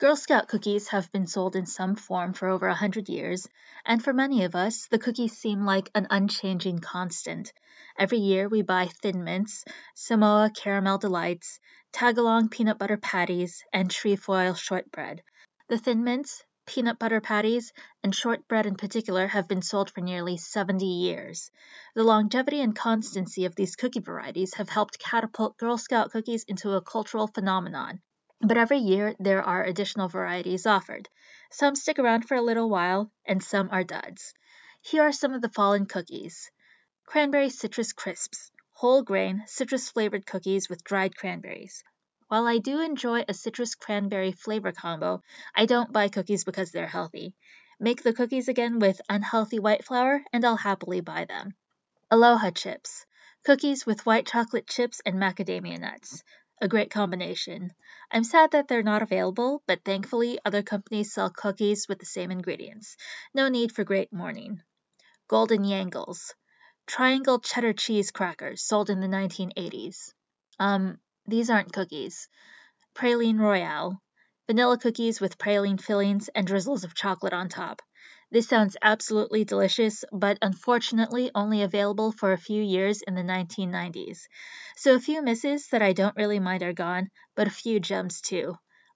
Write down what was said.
Girl Scout cookies have been sold in some form for over hundred years, and for many of us, the cookies seem like an unchanging constant. Every year we buy Thin Mints, Samoa Caramel Delights, Tagalong Peanut Butter Patties, and Trefoil Shortbread. The Thin Mints, peanut butter patties, and shortbread in particular have been sold for nearly 70 years. The longevity and constancy of these cookie varieties have helped catapult Girl Scout cookies into a cultural phenomenon. But every year there are additional varieties offered. Some stick around for a little while, and some are duds. Here are some of the fallen cookies Cranberry Citrus Crisps, whole grain, citrus flavored cookies with dried cranberries. While I do enjoy a citrus cranberry flavor combo, I don't buy cookies because they're healthy. Make the cookies again with unhealthy white flour, and I'll happily buy them. Aloha Chips, cookies with white chocolate chips and macadamia nuts a great combination. I'm sad that they're not available, but thankfully other companies sell cookies with the same ingredients. No need for great morning. Golden Yangles, triangle cheddar cheese crackers sold in the 1980s. Um, these aren't cookies. Praline Royale, vanilla cookies with praline fillings and drizzles of chocolate on top. This sounds absolutely delicious, but unfortunately only available for a few years in the 1990s. So a few misses that I don't really mind are gone, but a few gems too.